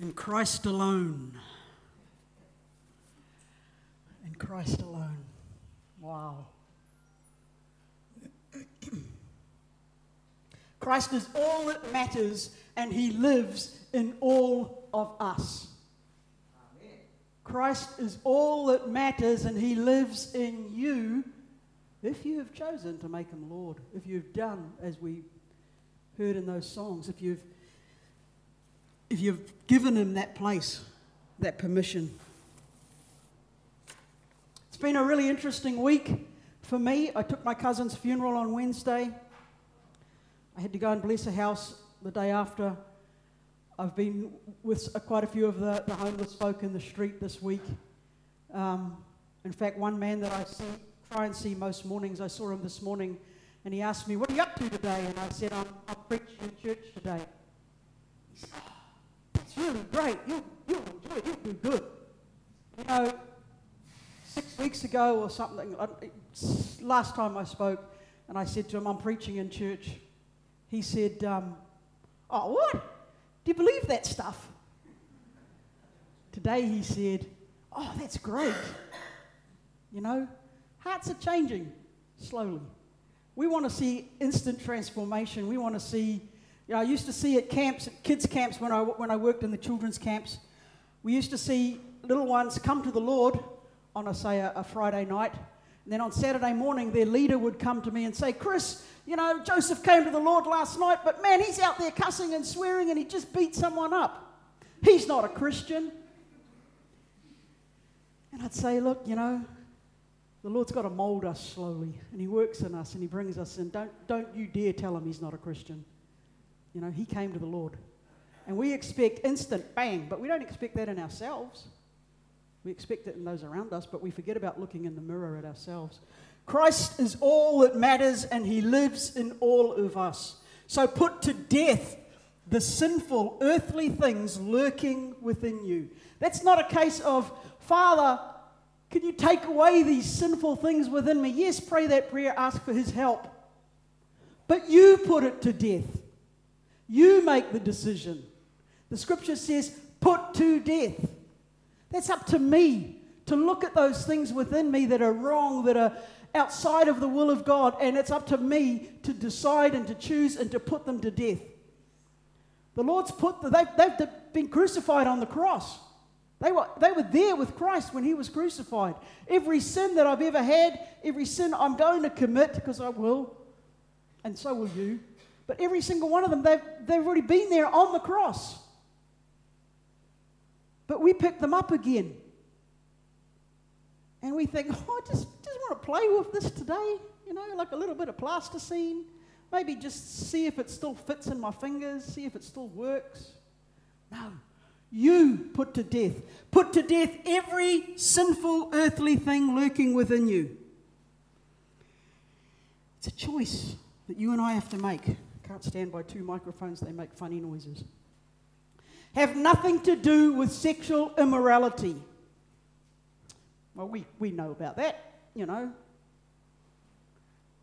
In Christ alone. In Christ alone. Wow. Christ is all that matters, and He lives in all of us. Amen. Christ is all that matters, and He lives in you if you have chosen to make Him Lord. If you've done as we heard in those songs, if you've if you've given him that place, that permission. It's been a really interesting week for me. I took my cousin's funeral on Wednesday. I had to go and bless a house the day after. I've been with quite a few of the, the homeless folk in the street this week. Um, in fact, one man that I see, try and see most mornings, I saw him this morning, and he asked me, What are you up to today? And I said, I'm, I'm preaching in church today. Really great. You, you'll enjoy it. You'll do good. You know, six weeks ago or something, last time I spoke, and I said to him, I'm preaching in church. He said, um, Oh, what? Do you believe that stuff? Today he said, Oh, that's great. You know, hearts are changing slowly. We want to see instant transformation. We want to see you know, I used to see at camps, at kids' camps, when I, when I worked in the children's camps, we used to see little ones come to the Lord on, a, say, a, a Friday night. And then on Saturday morning, their leader would come to me and say, Chris, you know, Joseph came to the Lord last night, but man, he's out there cussing and swearing and he just beat someone up. He's not a Christian. And I'd say, look, you know, the Lord's got to mold us slowly, and He works in us, and He brings us in. Don't, don't you dare tell Him He's not a Christian. You know, he came to the Lord. And we expect instant bang, but we don't expect that in ourselves. We expect it in those around us, but we forget about looking in the mirror at ourselves. Christ is all that matters, and he lives in all of us. So put to death the sinful earthly things lurking within you. That's not a case of, Father, can you take away these sinful things within me? Yes, pray that prayer, ask for his help. But you put it to death. You make the decision. The scripture says, put to death. That's up to me to look at those things within me that are wrong, that are outside of the will of God, and it's up to me to decide and to choose and to put them to death. The Lord's put, the, they've, they've been crucified on the cross. They were, they were there with Christ when he was crucified. Every sin that I've ever had, every sin I'm going to commit, because I will, and so will you, but every single one of them, they've, they've already been there on the cross. But we pick them up again. And we think, oh, I just, just want to play with this today, you know, like a little bit of plasticine. Maybe just see if it still fits in my fingers, see if it still works. No. You put to death. Put to death every sinful earthly thing lurking within you. It's a choice that you and I have to make can't stand by two microphones, they make funny noises. Have nothing to do with sexual immorality. Well, we, we know about that, you know.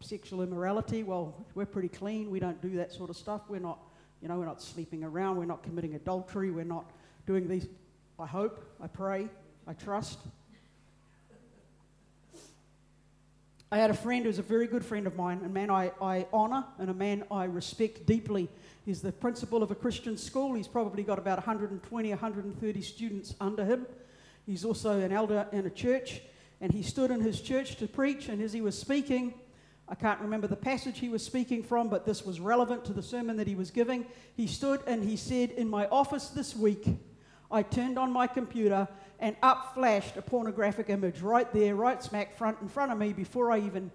Sexual immorality, well, we're pretty clean. We don't do that sort of stuff. We're not, you know, we're not sleeping around. We're not committing adultery. We're not doing these, I hope, I pray, I trust. I had a friend who's a very good friend of mine, a man I, I honour and a man I respect deeply. He's the principal of a Christian school. He's probably got about 120, 130 students under him. He's also an elder in a church, and he stood in his church to preach. And as he was speaking, I can't remember the passage he was speaking from, but this was relevant to the sermon that he was giving. He stood and he said, In my office this week, I turned on my computer and up flashed a pornographic image right there, right smack front in front of me before I even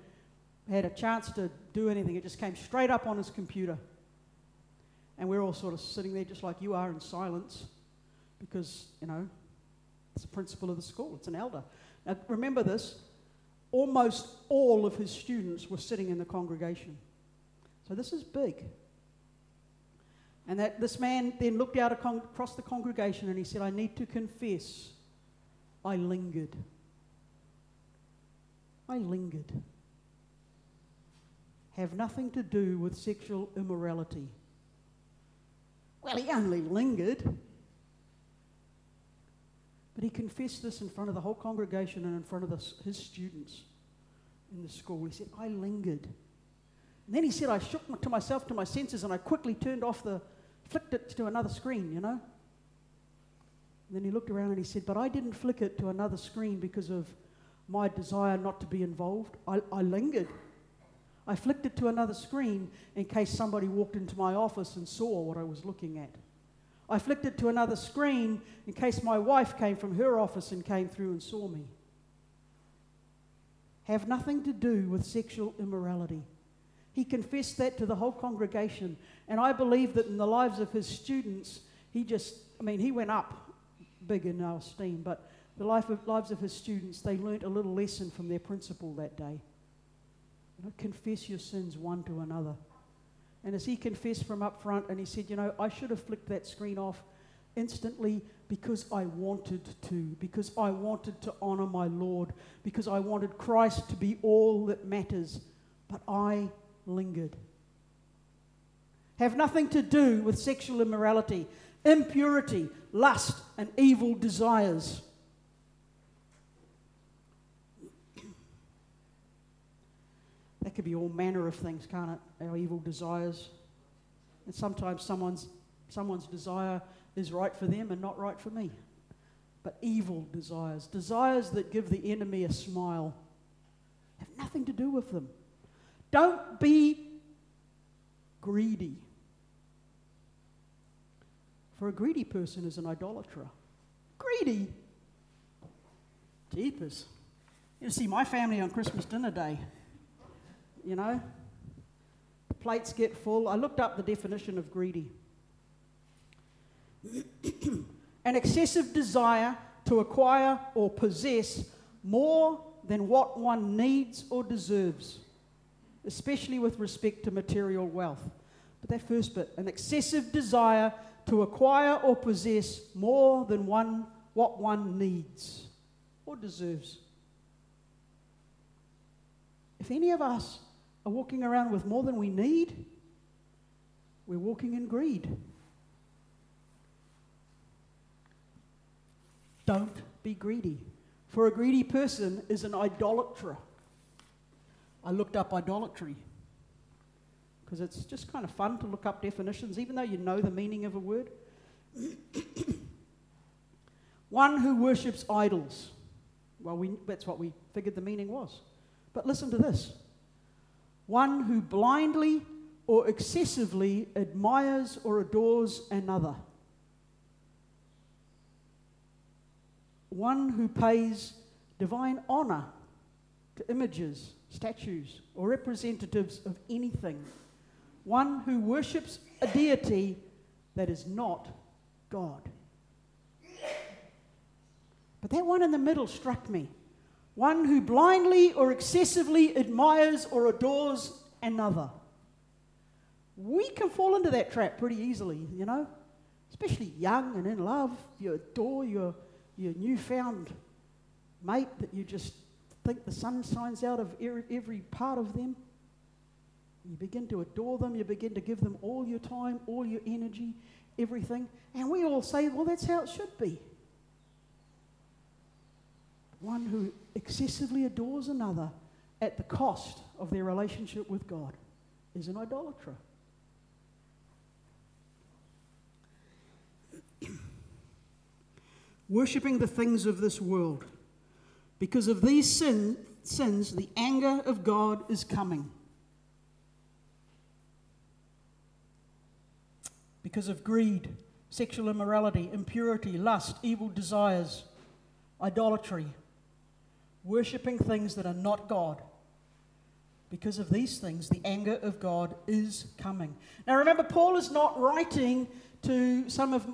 had a chance to do anything. It just came straight up on his computer. And we're all sort of sitting there just like you are in silence because, you know, it's a principal of the school, it's an elder. Now, remember this almost all of his students were sitting in the congregation. So this is big. And that this man then looked out across the congregation and he said, I need to confess I lingered. I lingered. Have nothing to do with sexual immorality. Well, he only lingered. But he confessed this in front of the whole congregation and in front of the, his students in the school. He said, I lingered. And then he said, I shook to myself to my senses and I quickly turned off the, flicked it to another screen, you know? And then he looked around and he said, But I didn't flick it to another screen because of my desire not to be involved. I, I lingered. I flicked it to another screen in case somebody walked into my office and saw what I was looking at. I flicked it to another screen in case my wife came from her office and came through and saw me. Have nothing to do with sexual immorality. He confessed that to the whole congregation. And I believe that in the lives of his students, he just, I mean, he went up big in our esteem, but the life of, lives of his students, they learnt a little lesson from their principal that day. You know, confess your sins one to another. And as he confessed from up front, and he said, You know, I should have flicked that screen off instantly because I wanted to, because I wanted to honor my Lord, because I wanted Christ to be all that matters. But I lingered. Have nothing to do with sexual immorality, impurity, lust, and evil desires. That could be all manner of things, can't it? Our evil desires. And sometimes someone's, someone's desire is right for them and not right for me. But evil desires, desires that give the enemy a smile, have nothing to do with them. Don't be greedy. For a greedy person is an idolater. Greedy? Jeepers. You see my family on Christmas dinner day you know. Plates get full. I looked up the definition of greedy an excessive desire to acquire or possess more than what one needs or deserves, especially with respect to material wealth. But that first bit, an excessive desire to acquire or possess more than one, what one needs or deserves. If any of us are walking around with more than we need, we're walking in greed. Don't be greedy. For a greedy person is an idolater. I looked up idolatry because it's just kind of fun to look up definitions, even though you know the meaning of a word. One who worships idols. Well, we, that's what we figured the meaning was. But listen to this one who blindly or excessively admires or adores another, one who pays divine honor to images, statues, or representatives of anything, one who worships a deity that is not God. But that one in the middle struck me one who blindly or excessively admires or adores another. We can fall into that trap pretty easily, you know, especially young and in love. You adore your, your newfound mate that you just think the sun shines out of every part of them. You begin to adore them, you begin to give them all your time, all your energy, everything. And we all say, well, that's how it should be. One who excessively adores another at the cost of their relationship with God is an idolater. Worshipping the things of this world. Because of these sin, sins, the anger of God is coming. Because of greed, sexual immorality, impurity, lust, evil desires, idolatry, worshipping things that are not God. Because of these things, the anger of God is coming. Now remember, Paul is not writing to some of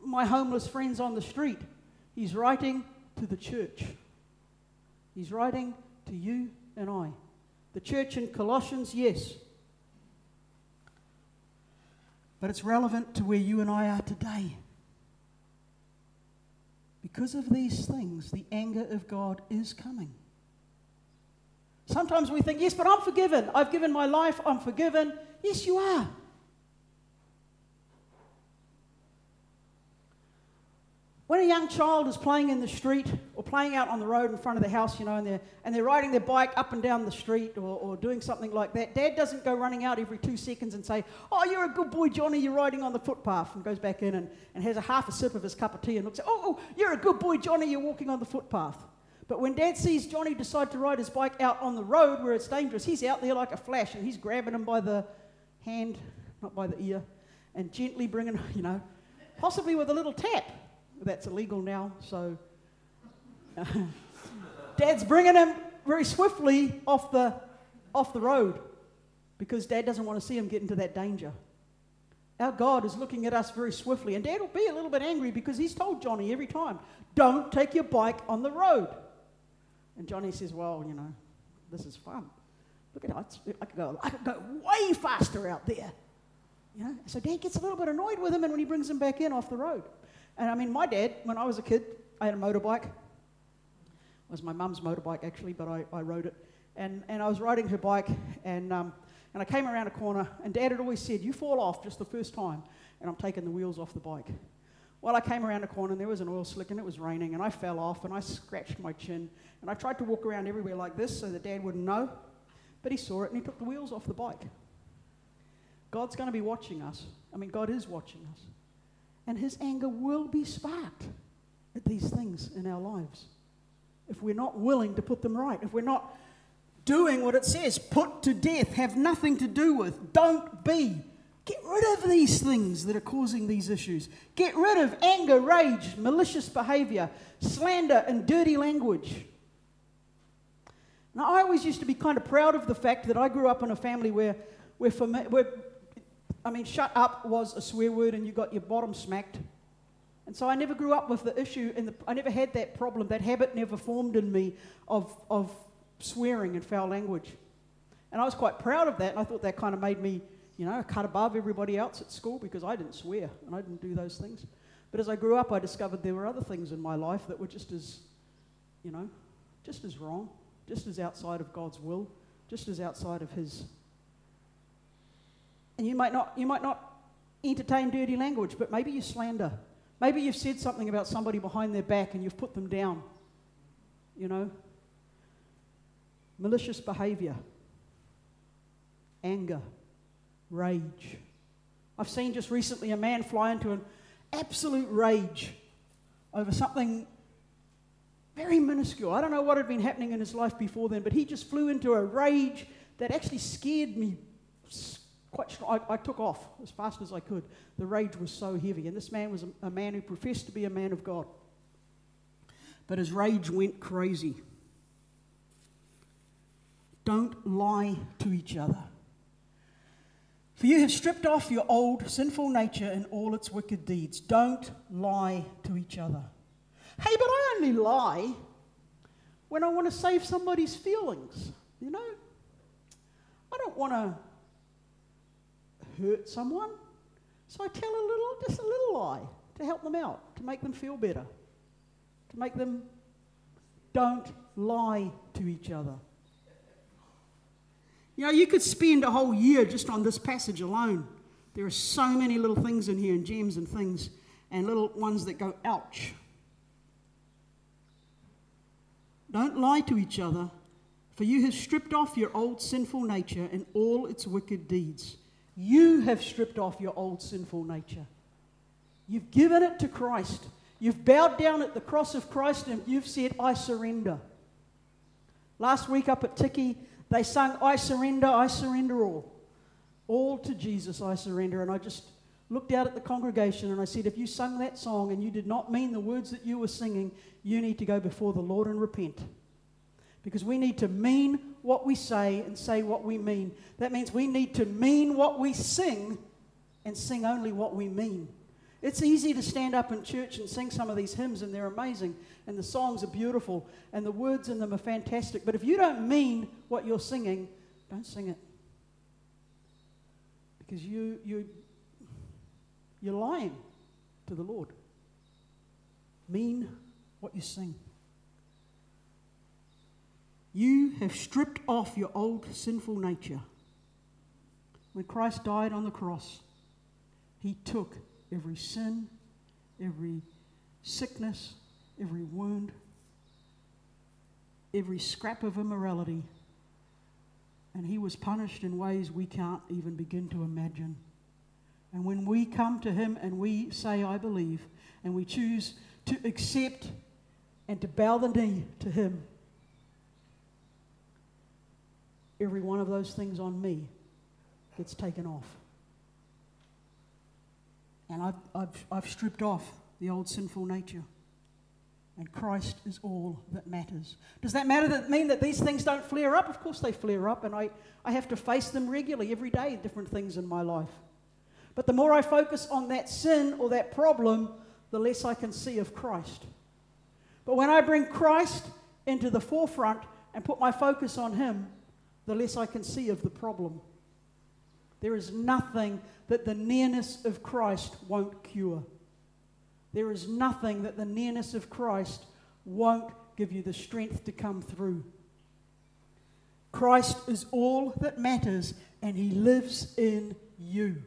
my homeless friends on the street, he's writing to the church. He's writing to you and I. The church in Colossians, yes. But it's relevant to where you and I are today. Because of these things, the anger of God is coming. Sometimes we think, yes, but I'm forgiven. I've given my life, I'm forgiven. Yes, you are. when a young child is playing in the street playing out on the road in front of the house, you know, and they're, and they're riding their bike up and down the street or, or doing something like that, dad doesn't go running out every two seconds and say, Oh, you're a good boy, Johnny, you're riding on the footpath, and goes back in and, and has a half a sip of his cup of tea and looks, Oh, oh, you're a good boy, Johnny, you're walking on the footpath. But when dad sees Johnny decide to ride his bike out on the road where it's dangerous, he's out there like a flash and he's grabbing him by the hand, not by the ear, and gently bringing, you know, possibly with a little tap. That's illegal now, so Dad's bringing him very swiftly off the, off the road because Dad doesn't want to see him get into that danger. Our God is looking at us very swiftly, and Dad will be a little bit angry because he's told Johnny every time, don't take your bike on the road. And Johnny says, well, you know, this is fun. Look at it, I could go, I could go way faster out there. You know? So Dad gets a little bit annoyed with him, and when he brings him back in off the road. And I mean, my dad, when I was a kid, I had a motorbike. It was my mum's motorbike, actually, but I, I rode it. And, and I was riding her bike, and, um, and I came around a corner, and Dad had always said, You fall off just the first time, and I'm taking the wheels off the bike. Well, I came around a corner, and there was an oil slick, and it was raining, and I fell off, and I scratched my chin, and I tried to walk around everywhere like this so that Dad wouldn't know, but he saw it, and he took the wheels off the bike. God's going to be watching us. I mean, God is watching us and his anger will be sparked at these things in our lives if we're not willing to put them right, if we're not doing what it says put to death, have nothing to do with, don't be. Get rid of these things that are causing these issues. Get rid of anger, rage, malicious behavior, slander, and dirty language. Now, I always used to be kind of proud of the fact that I grew up in a family where, where, me, where I mean, shut up was a swear word and you got your bottom smacked. And so I never grew up with the issue, and I never had that problem. That habit never formed in me of, of swearing and foul language. And I was quite proud of that, and I thought that kind of made me, you know, cut above everybody else at school because I didn't swear and I didn't do those things. But as I grew up, I discovered there were other things in my life that were just as, you know, just as wrong, just as outside of God's will, just as outside of His and you might not, you might not entertain dirty language, but maybe you slander. Maybe you've said something about somebody behind their back and you've put them down. You know? Malicious behavior, anger, rage. I've seen just recently a man fly into an absolute rage over something very minuscule. I don't know what had been happening in his life before then, but he just flew into a rage that actually scared me quite strong. I, I, took off as fast as I could. The rage was so heavy. And this man was a, a man who professed to be a man of God. But his rage went crazy. Don't lie to each other. For you have stripped off your old sinful nature and all its wicked deeds. Don't lie to each other. Hey, but I only lie when I want to save somebody's feelings. You know? I don't want to hurt someone. So I tell a little, just a little lie to help them out, to make them feel better, to make them don't lie to each other. You know, you could spend a whole year just on this passage alone. There are so many little things in here, and gems and things, and little ones that go, ouch. Don't lie to each other, for you have stripped off your old sinful nature and all its wicked deeds. You have stripped off your old sinful nature. You've given it to Christ. You've bowed down at the cross of Christ and you've said, I surrender. Last week up at Tiki, they sung, I surrender, I surrender all. All to Jesus I surrender. And I just looked out at the congregation and I said, if you sung that song and you did not mean the words that you were singing, you need to go before the Lord and repent. Because we need to mean what we say and say what we mean. That means we need to mean what we sing and sing only what we mean. It's easy to stand up in church and sing some of these hymns, and they're amazing, and the songs are beautiful, and the words in them are fantastic. But if you don't mean what you're singing, don't sing it. Because you, you, you're lying to the Lord. Mean what you sing. You have stripped off your old sinful nature. When Christ died on the cross, he took every sin, every sickness, every wound, every scrap of immorality. And he was punished in ways we can't even begin to imagine. And when we come to him and we say, I believe, and we choose to accept and to bow the knee to him, every one of those things on me gets taken off. And I've, I've, I've stripped off the old sinful nature. And Christ is all that matters. Does that matter that mean that these things don't flare up? Of course they flare up, and I, I have to face them regularly, every day, different things in my life. But the more I focus on that sin or that problem, the less I can see of Christ. But when I bring Christ into the forefront and put my focus on Him, the less I can see of the problem. There is nothing that the nearness of Christ won't cure. There is nothing that the nearness of Christ won't give you the strength to come through. Christ is all that matters, and He lives in you.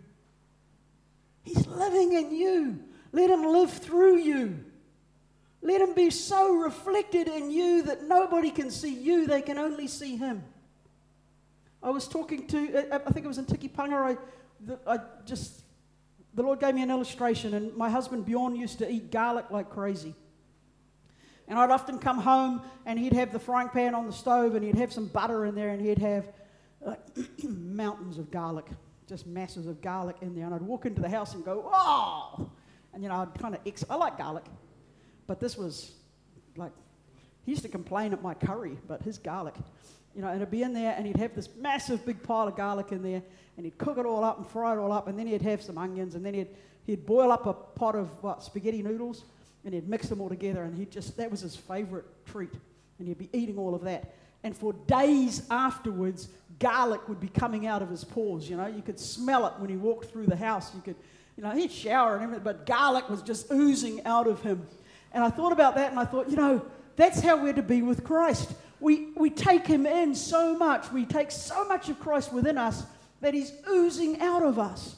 He's living in you. Let Him live through you. Let Him be so reflected in you that nobody can see you, they can only see Him. I was talking to, uh, uh, I think it was in Tikipunga, I, I just the Lord gave me an illustration, and my husband Bjorn used to eat garlic like crazy. And I'd often come home and he'd have the frying pan on the stove and he'd have some butter in there and he'd have uh, like, mountains of garlic, just masses of garlic in there. And I'd walk into the house and go, oh! And you know, I'd kind of, ex- I like garlic, but this was like, he used to complain at my curry, but his garlic, you know, and it'd be in there and he'd have this massive big pile of garlic in there and he'd cook it all up and fry it all up, and then he'd have some onions, and then he'd, he'd boil up a pot of what, spaghetti noodles, and he'd mix them all together, and he just, that was his favorite treat, and he'd be eating all of that. And for days afterwards, garlic would be coming out of his pores, you know, you could smell it when he walked through the house, you could, you know, he'd shower and everything, but garlic was just oozing out of him. And I thought about that, and I thought, you know, that's how we're to be with Christ. We, we take him in so much, we take so much of Christ within us that he's oozing out of us,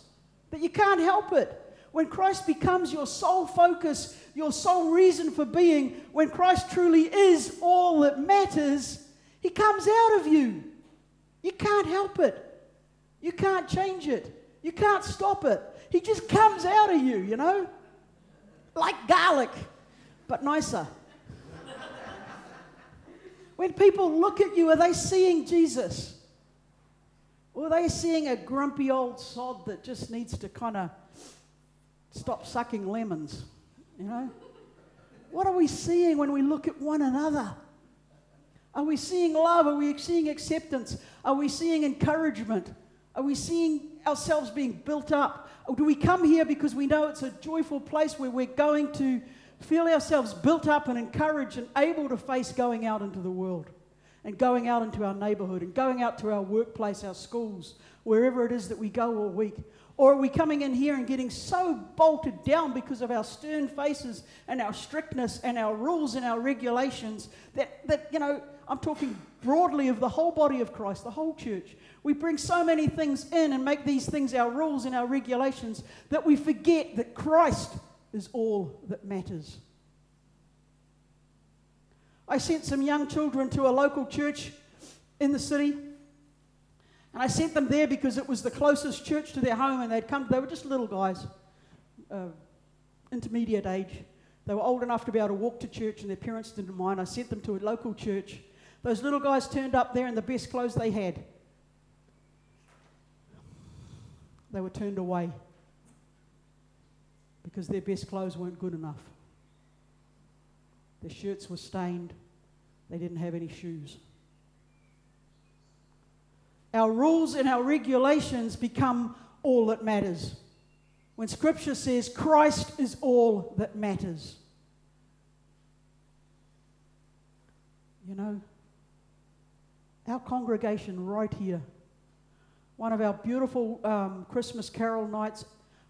that you can't help it. When Christ becomes your sole focus, your sole reason for being, when Christ truly is all that matters, He comes out of you. You can't help it. You can't change it. You can't stop it. He just comes out of you, you know? Like garlic, but nicer. When people look at you, are they seeing Jesus? Or are they seeing a grumpy old sod that just needs to kind of stop sucking lemons? You know? What are we seeing when we look at one another? Are we seeing love? Are we seeing acceptance? Are we seeing encouragement? Are we seeing ourselves being built up? Or do we come here because we know it's a joyful place where we're going to feel ourselves built up and encouraged and able to face going out into the world? and going out into our neighborhood and going out to our workplace, our schools, wherever it is that we go all week? Or are we coming in here and getting so bolted down because of our stern faces and our strictness and our rules and our regulations that, that, you know, I'm talking broadly of the whole body of Christ, the whole church. We bring so many things in and make these things our rules and our regulations that we forget that Christ is all that matters. I sent some young children to a local church in the city. And I sent them there because it was the closest church to their home, and they'd come, they were just little guys, uh, intermediate age. They were old enough to be able to walk to church, and their parents didn't mind. I sent them to a local church. Those little guys turned up there in the best clothes they had. They were turned away because their best clothes weren't good enough. Their shirts were stained. They didn't have any shoes. Our rules and our regulations become all that matters. When Scripture says Christ is all that matters. You know, our congregation right here, one of our beautiful um, Christmas carol nights,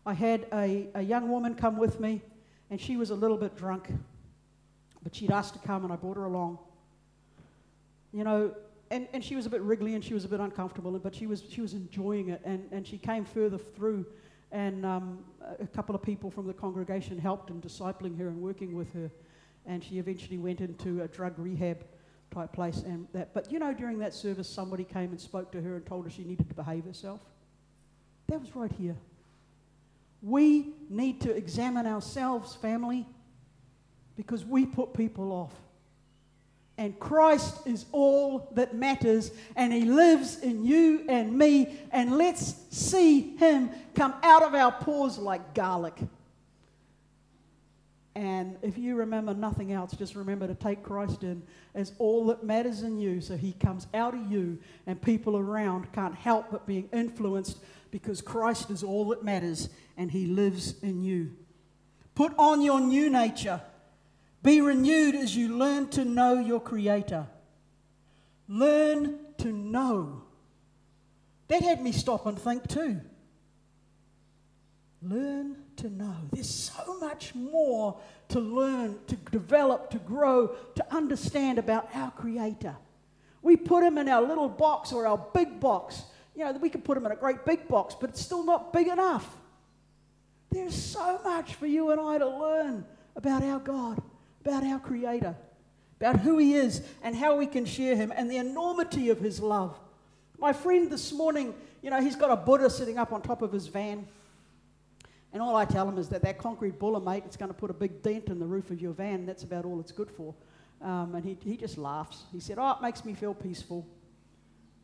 I had a, a young woman come with me, and she was a little bit drunk. But she'd asked to come, and I brought her along. You know, and, and she was a bit wriggly and she was a bit uncomfortable, but she was, she was enjoying it. And, and she came further through And um, a couple of people from the congregation helped in discipling her and working with her. And she eventually went into a drug rehab type place. And that. But you know, during that service, somebody came and spoke to her and told her she needed to behave herself. That was right here. We need to examine ourselves, family, because we put people off. And Christ is all that matters, and He lives in you and me. And let's see Him come out of our pores like garlic. And if you remember nothing else, just remember to take Christ in as all that matters in you so He comes out of you, and people around can't help but being influenced because Christ is all that matters and He lives in you. Put on your new nature be renewed as you learn to know your Creator. Learn to know. That had me stop and think too. Learn to know. There's so much more to learn, to develop, to grow, to understand about our Creator. We put Him in our little box or our big box. You know, we could put them in a great big box, but it's still not big enough. There's so much for you and I to learn about our God about our Creator, about who He is and how we can share Him and the enormity of His love. My friend this morning, you know, he's got a Buddha sitting up on top of his van. And all I tell him is that that concrete Buddha, mate, it's going to put a big dent in the roof of your van. That's about all it's good for. Um, and he, he just laughs. He said, Oh, it makes me feel peaceful.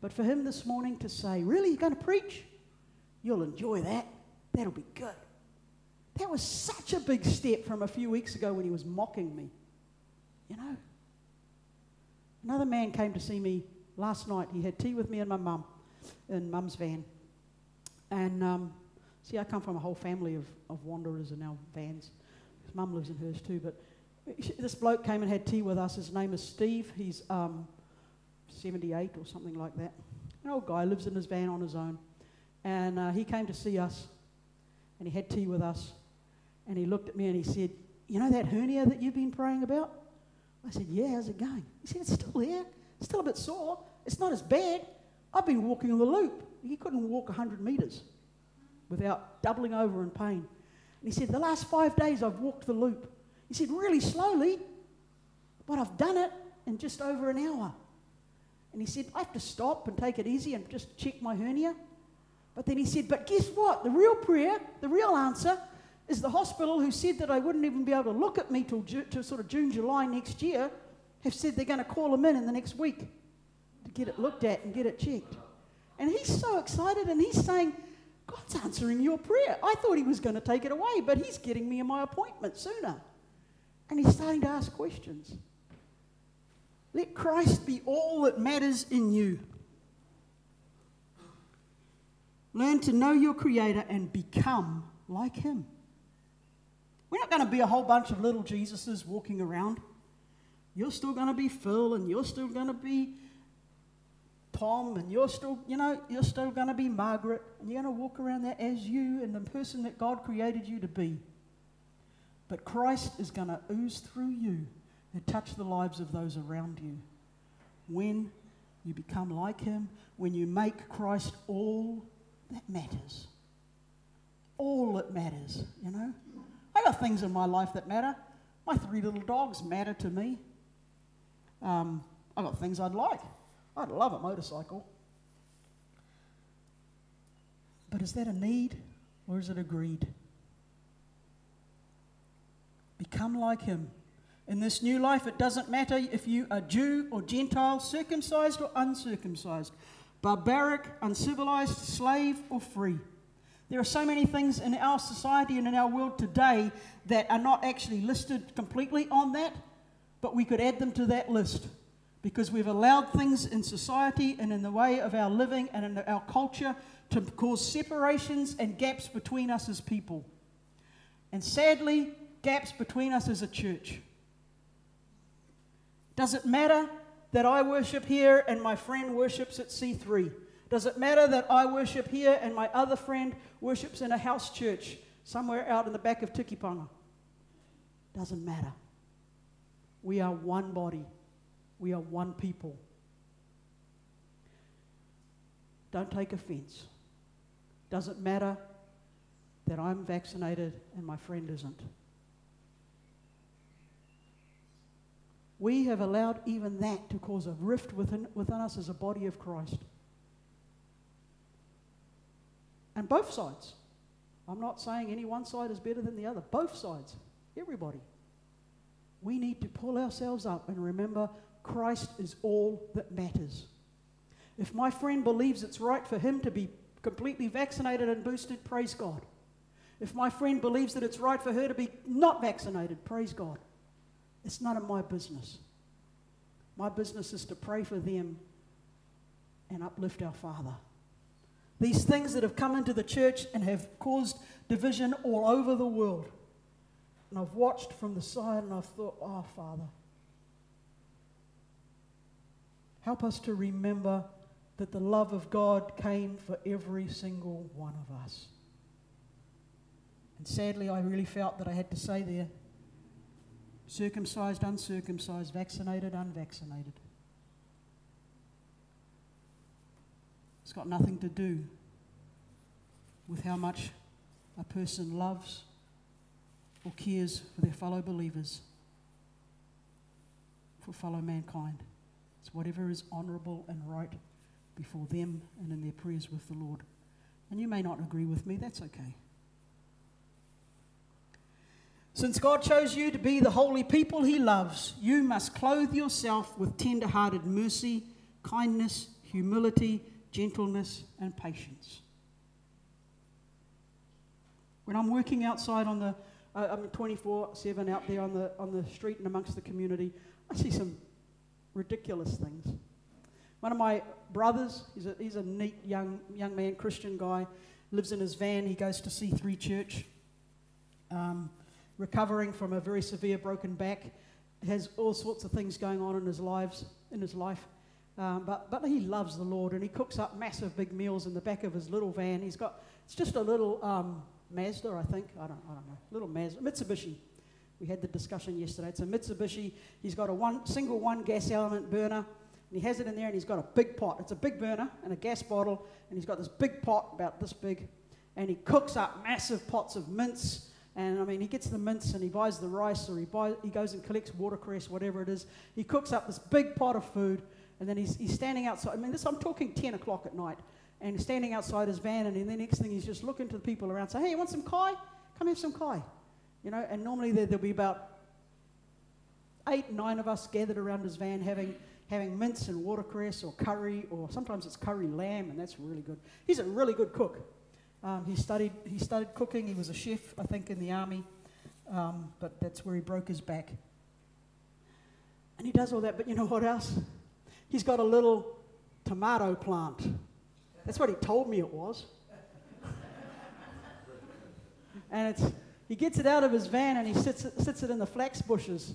But for him this morning to say, Really, you're going to preach? You'll enjoy that. That'll be good. That was such a big step from a few weeks ago when he was mocking me. You know? Another man came to see me last night. He had tea with me and my mum in mum's van. And um, see, I come from a whole family of, of wanderers in our vans. His mum lives in hers too. But this bloke came and had tea with us. His name is Steve. He's um, 78 or something like that. An old guy lives in his van on his own. And uh, he came to see us and he had tea with us. And he looked at me and he said, You know that hernia that you've been praying about? I said, Yeah, how's it going? He said, It's still there. It's still a bit sore. It's not as bad. I've been walking the loop. He couldn't walk 100 metres without doubling over in pain. And he said, The last five days I've walked the loop. He said, Really slowly, but I've done it in just over an hour. And he said, I have to stop and take it easy and just check my hernia. But then he said, But guess what? The real prayer, the real answer is the hospital who said that I wouldn't even be able to look at me till, Ju- till sort of June, July next year, have said they're going to call him in in the next week to get it looked at and get it checked. And he's so excited and he's saying, God's answering your prayer. I thought he was going to take it away, but he's getting me in my appointment sooner. And he's starting to ask questions. Let Christ be all that matters in you. Learn to know your Creator and become like Him. We're not going to be a whole bunch of little Jesuses walking around. You're still going to be Phil, and you're still going to be Tom, and you're still, you know, you're still going to be Margaret, and you're going to walk around there as you and the person that God created you to be. But Christ is going to ooze through you and touch the lives of those around you. When you become like Him, when you make Christ all that matters. All that matters, you know? I got things in my life that matter. My three little dogs matter to me. Um, I got things I'd like. I'd love a motorcycle. But is that a need or is it a greed? Become like him. In this new life, it doesn't matter if you are Jew or Gentile, circumcised or uncircumcised, barbaric, uncivilized, slave or free. There are so many things in our society and in our world today that are not actually listed completely on that, but we could add them to that list because we've allowed things in society and in the way of our living and in our culture to cause separations and gaps between us as people. And sadly, gaps between us as a church. Does it matter that I worship here and my friend worships at C3? Does it matter that I worship here and my other friend worships in a house church somewhere out in the back of Tikipunga? Doesn't matter. We are one body, we are one people. Don't take offense. Doesn't matter that I'm vaccinated and my friend isn't. We have allowed even that to cause a rift within, within us as a body of Christ. And both sides. I'm not saying any one side is better than the other. Both sides. Everybody. We need to pull ourselves up and remember Christ is all that matters. If my friend believes it's right for him to be completely vaccinated and boosted, praise God. If my friend believes that it's right for her to be not vaccinated, praise God. It's none of my business. My business is to pray for them and uplift our Father. These things that have come into the church and have caused division all over the world. And I've watched from the side and I've thought, oh, Father, help us to remember that the love of God came for every single one of us. And sadly, I really felt that I had to say there circumcised, uncircumcised, vaccinated, unvaccinated. It's got nothing to do with how much a person loves or cares for their fellow believers, for fellow mankind. It's whatever is honourable and right before them and in their prayers with the Lord. And you may not agree with me, that's okay. Since God chose you to be the holy people he loves, you must clothe yourself with tender hearted mercy, kindness, humility, gentleness, and patience. When I'm working outside on the, uh, I'm 24 7 out there on the, on the street and amongst the community, I see some ridiculous things. One of my brothers, he's a, he's a neat young, young man, Christian guy, lives in his van. He goes to C3 Church, um, recovering from a very severe broken back, has all sorts of things going on in his lives, in his life. Um, but, but he loves the Lord and he cooks up massive big meals in the back of his little van. He's got, it's just a little um, Mazda, I think. I don't, I don't know. Little Mazda, Mitsubishi. We had the discussion yesterday. It's a Mitsubishi. He's got a one, single one gas element burner and he has it in there and he's got a big pot. It's a big burner and a gas bottle and he's got this big pot about this big and he cooks up massive pots of mince and I mean, he gets the mince and he buys the rice or he, buys, he goes and collects watercress, whatever it is. He cooks up this big pot of food and then he's, he's standing outside. I mean, this, I'm talking 10 o'clock at night. And standing outside his van, and then the next thing he's just looking to the people around, say, "Hey, you want some kai? Come have some kai." You know, and normally there, there'll be about eight, nine of us gathered around his van having having mince and watercress or curry, or sometimes it's curry lamb, and that's really good. He's a really good cook. Um, he studied he studied cooking. He was a chef, I think, in the army, um, but that's where he broke his back. And he does all that, but you know what else? He's got a little tomato plant. That's what he told me it was. and it's, he gets it out of his van and he sits it, sits it in the flax bushes.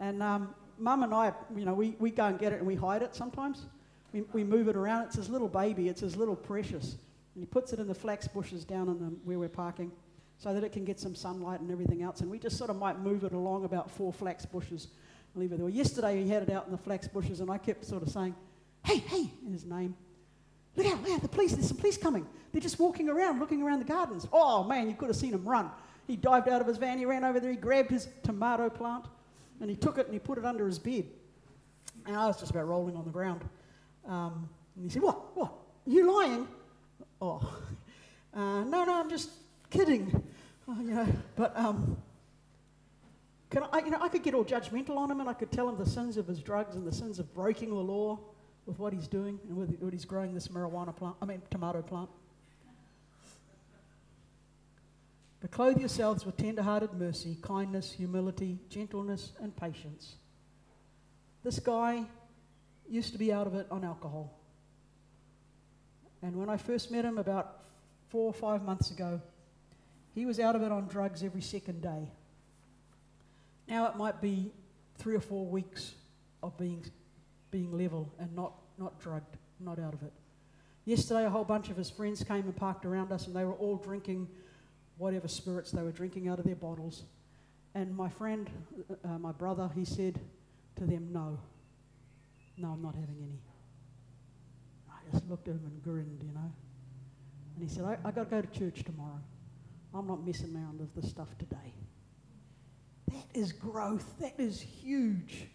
And um, Mum and I, you know, we, we go and get it and we hide it sometimes. We, we move it around. It's his little baby. It's his little precious. And he puts it in the flax bushes down in the, where we're parking so that it can get some sunlight and everything else. And we just sort of might move it along about four flax bushes leave it there. Yesterday he had it out in the flax bushes, and I kept sort of saying, "Hey, hey!" in his name. Look out! Look out! The police! There's some police coming. They're just walking around, looking around the gardens. Oh man, you could have seen him run. He dived out of his van. He ran over there. He grabbed his tomato plant, and he took it and he put it under his bed. And I was just about rolling on the ground. Um, and he said, "What? What? You lying?" Oh, uh, no, no, I'm just kidding. Oh, you know, but um, can I, you know, I could get all judgmental on him and I could tell him the sins of his drugs and the sins of breaking the law with what he's doing and with what he's growing this marijuana plant, I mean, tomato plant. But clothe yourselves with tender hearted mercy, kindness, humility, gentleness, and patience. This guy used to be out of it on alcohol. And when I first met him about four or five months ago, he was out of it on drugs every second day. Now it might be three or four weeks of being, being level and not, not drugged, not out of it. Yesterday, a whole bunch of his friends came and parked around us, and they were all drinking whatever spirits they were drinking out of their bottles. And my friend, uh, uh my brother, he said to them, No, no, I'm not having any. Just looked at him and grinned, you know. And he said, I, I got to go to church tomorrow. I'm not messing around with this stuff today. That is growth. That is huge.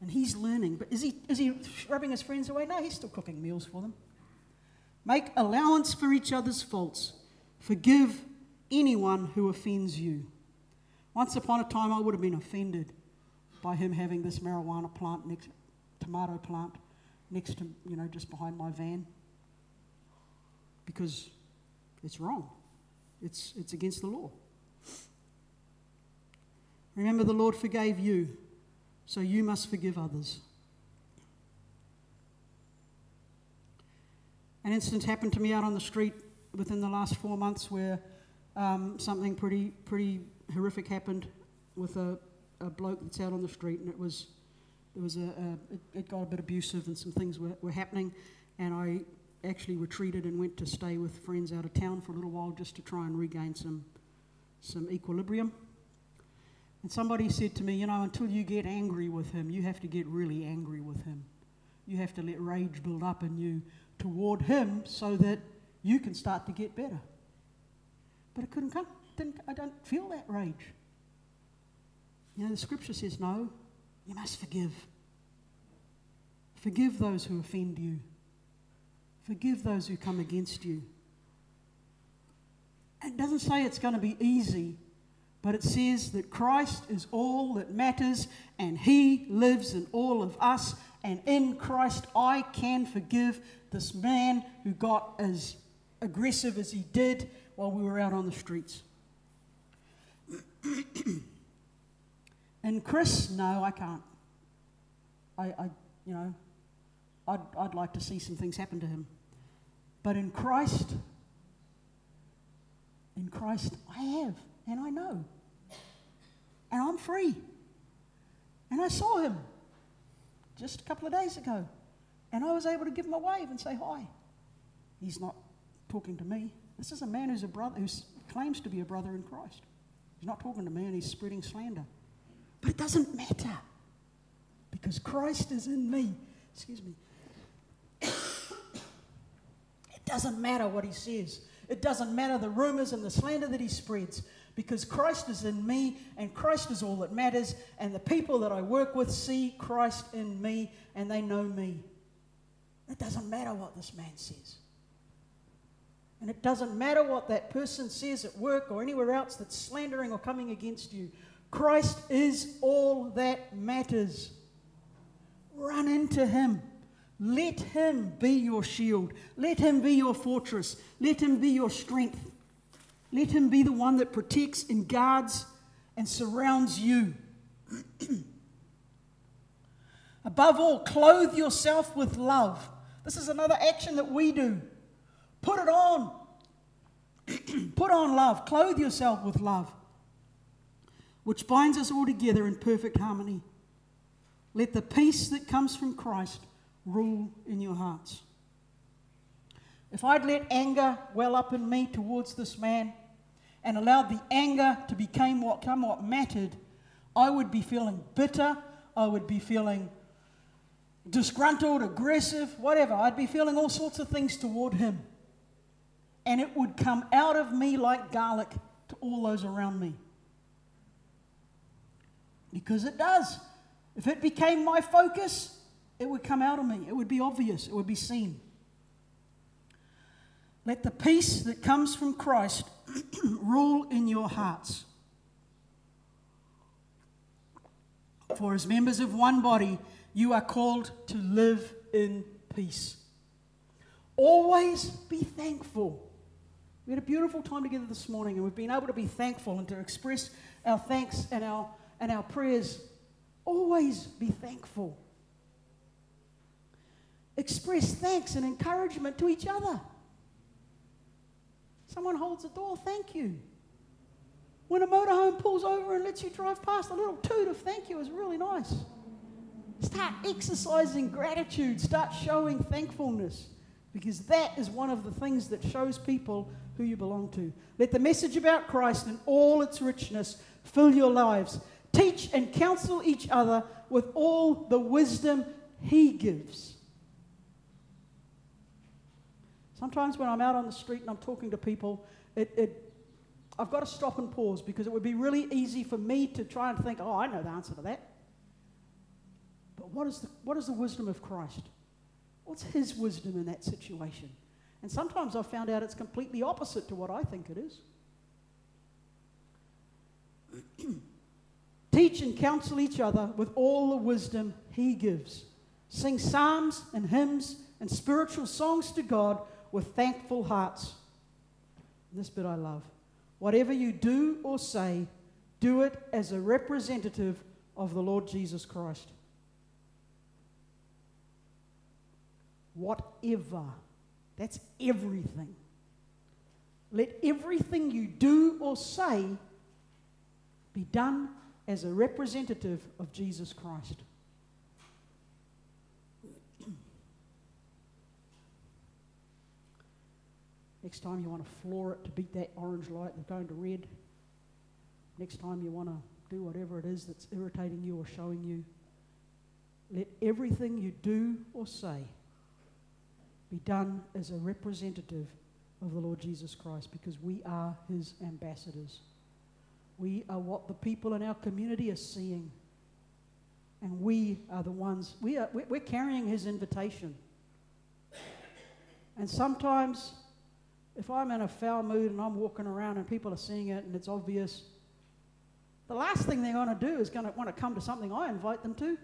And he's learning. But is he, is he rubbing his friends away? No, he's still cooking meals for them. Make allowance for each other's faults. Forgive anyone who offends you. Once upon a time, I would have been offended by him having this marijuana plant next, tomato plant next to, you know, just behind my van. Because it's wrong. It's, it's against the law. Remember, the Lord forgave you, so you must forgive others. An incident happened to me out on the street within the last four months where um, something pretty, pretty horrific happened with a, a bloke that's out on the street, and it was, it, was a, a it, it, got a bit abusive, and some things were, were happening, and I actually retreated and went to stay with friends out of town for a little while just to try and regain some, some equilibrium. And somebody said to me, you know, until you get angry with him, you have to get really angry with him. You have to let rage build up in you toward him so that you can start to get better. But it couldn't come. Didn't, I don't feel that rage. You know, the scripture says, no, you must forgive. Forgive those who offend you. Forgive those who come against you. It doesn't say it's going to be easy, but it says that Christ is all that matters and He lives in all of us. And in Christ, I can forgive this man who got as aggressive as he did while we were out on the streets. and Chris, no, I can't. I, I you know, I'd, I'd like to see some things happen to him. But in Christ, in Christ, I have, and I know. And I'm free. And I saw him just a couple of days ago. And I was able to give him a wave and say hi. He's not talking to me. This is a man who's a brother who claims to be a brother in Christ. He's not talking to me and he's spreading slander. But it doesn't matter because Christ is in me. Excuse me. It doesn't matter what he says. It doesn't matter the rumors and the slander that he spreads because Christ is in me and Christ is all that matters. And the people that I work with see Christ in me and they know me. It doesn't matter what this man says. And it doesn't matter what that person says at work or anywhere else that's slandering or coming against you. Christ is all that matters. Run into him. Let him be your shield. Let him be your fortress. Let him be your strength. Let him be the one that protects and guards and surrounds you. Above all, clothe yourself with love. This is another action that we do. Put it on. Put on love. Clothe yourself with love, which binds us all together in perfect harmony. Let the peace that comes from Christ rule in your hearts. If I'd let anger well up in me towards this man and allowed the anger to become what, become what mattered, I would be feeling bitter, I would be feeling disgruntled, aggressive, whatever. I'd be feeling all sorts of things toward him. And it would come out of me like garlic to all those around me. Because it does. If it became my focus, it would come out of me. It would be obvious. It would be seen. Let the peace that comes from Christ rule in your hearts. For as members of one body, you are called to live in peace. Always be thankful. We had a beautiful time together this morning, and we've been able to be thankful and to express our thanks and our, and our prayers. Always be thankful express thanks and encouragement to each other. Someone holds the door, thank you. When a motorhome pulls over and lets you drive past, a little toot of thank you is really nice. Start exercising gratitude, start showing thankfulness, because that is one of the things that shows people who you belong to. Let the message about Christ and all its richness fill your lives. Teach and counsel each other with all the wisdom He gives. Sometimes when I'm out on the street and I'm talking to people, it, it, I've got to stop and pause because it would be really easy for me to try and think, oh, I know the answer to that. But what is the, what is the wisdom of Christ? What's his wisdom in that situation? And sometimes I've found out it's completely opposite to what I think it is. Teach and counsel each other with all the wisdom he gives. Sing psalms and hymns and spiritual songs to God with thankful hearts. This bit I love. Whatever you do or say, do it as a representative of the Lord Jesus Christ. Whatever. That's everything. Let everything you do or say be done as a representative of Jesus Christ. Next time you want to floor it to beat that orange light that's going to red. Next time you want to do whatever it is that's irritating you or showing you. Let everything you do or say be done as a representative of the Lord Jesus Christ because we are his ambassadors. We are what the people in our community are seeing. And we are the ones, we are, we're carrying his invitation. And sometimes, if I'm in a foul mood and I'm walking around and people are seeing it and it's obvious, the last thing they're going to do is going to want to come to something I invite them to.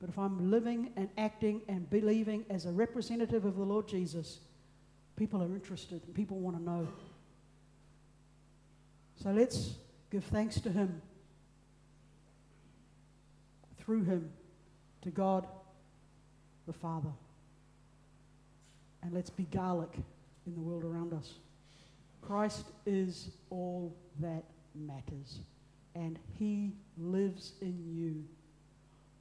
But if I'm living and acting and believing as a representative of the Lord Jesus, people are interested and people want to know. So let's give thanks to Him, through Him, to God the Father. And let's be garlic in the world around us. Christ is all that matters, and He lives in you.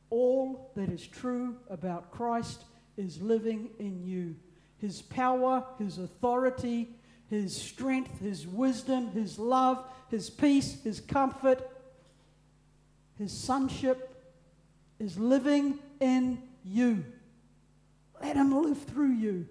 All that is true about Christ is living in you. His power, His authority, his strength, His wisdom, His love, His peace, His comfort, His sonship is living in you. Let Him live through you.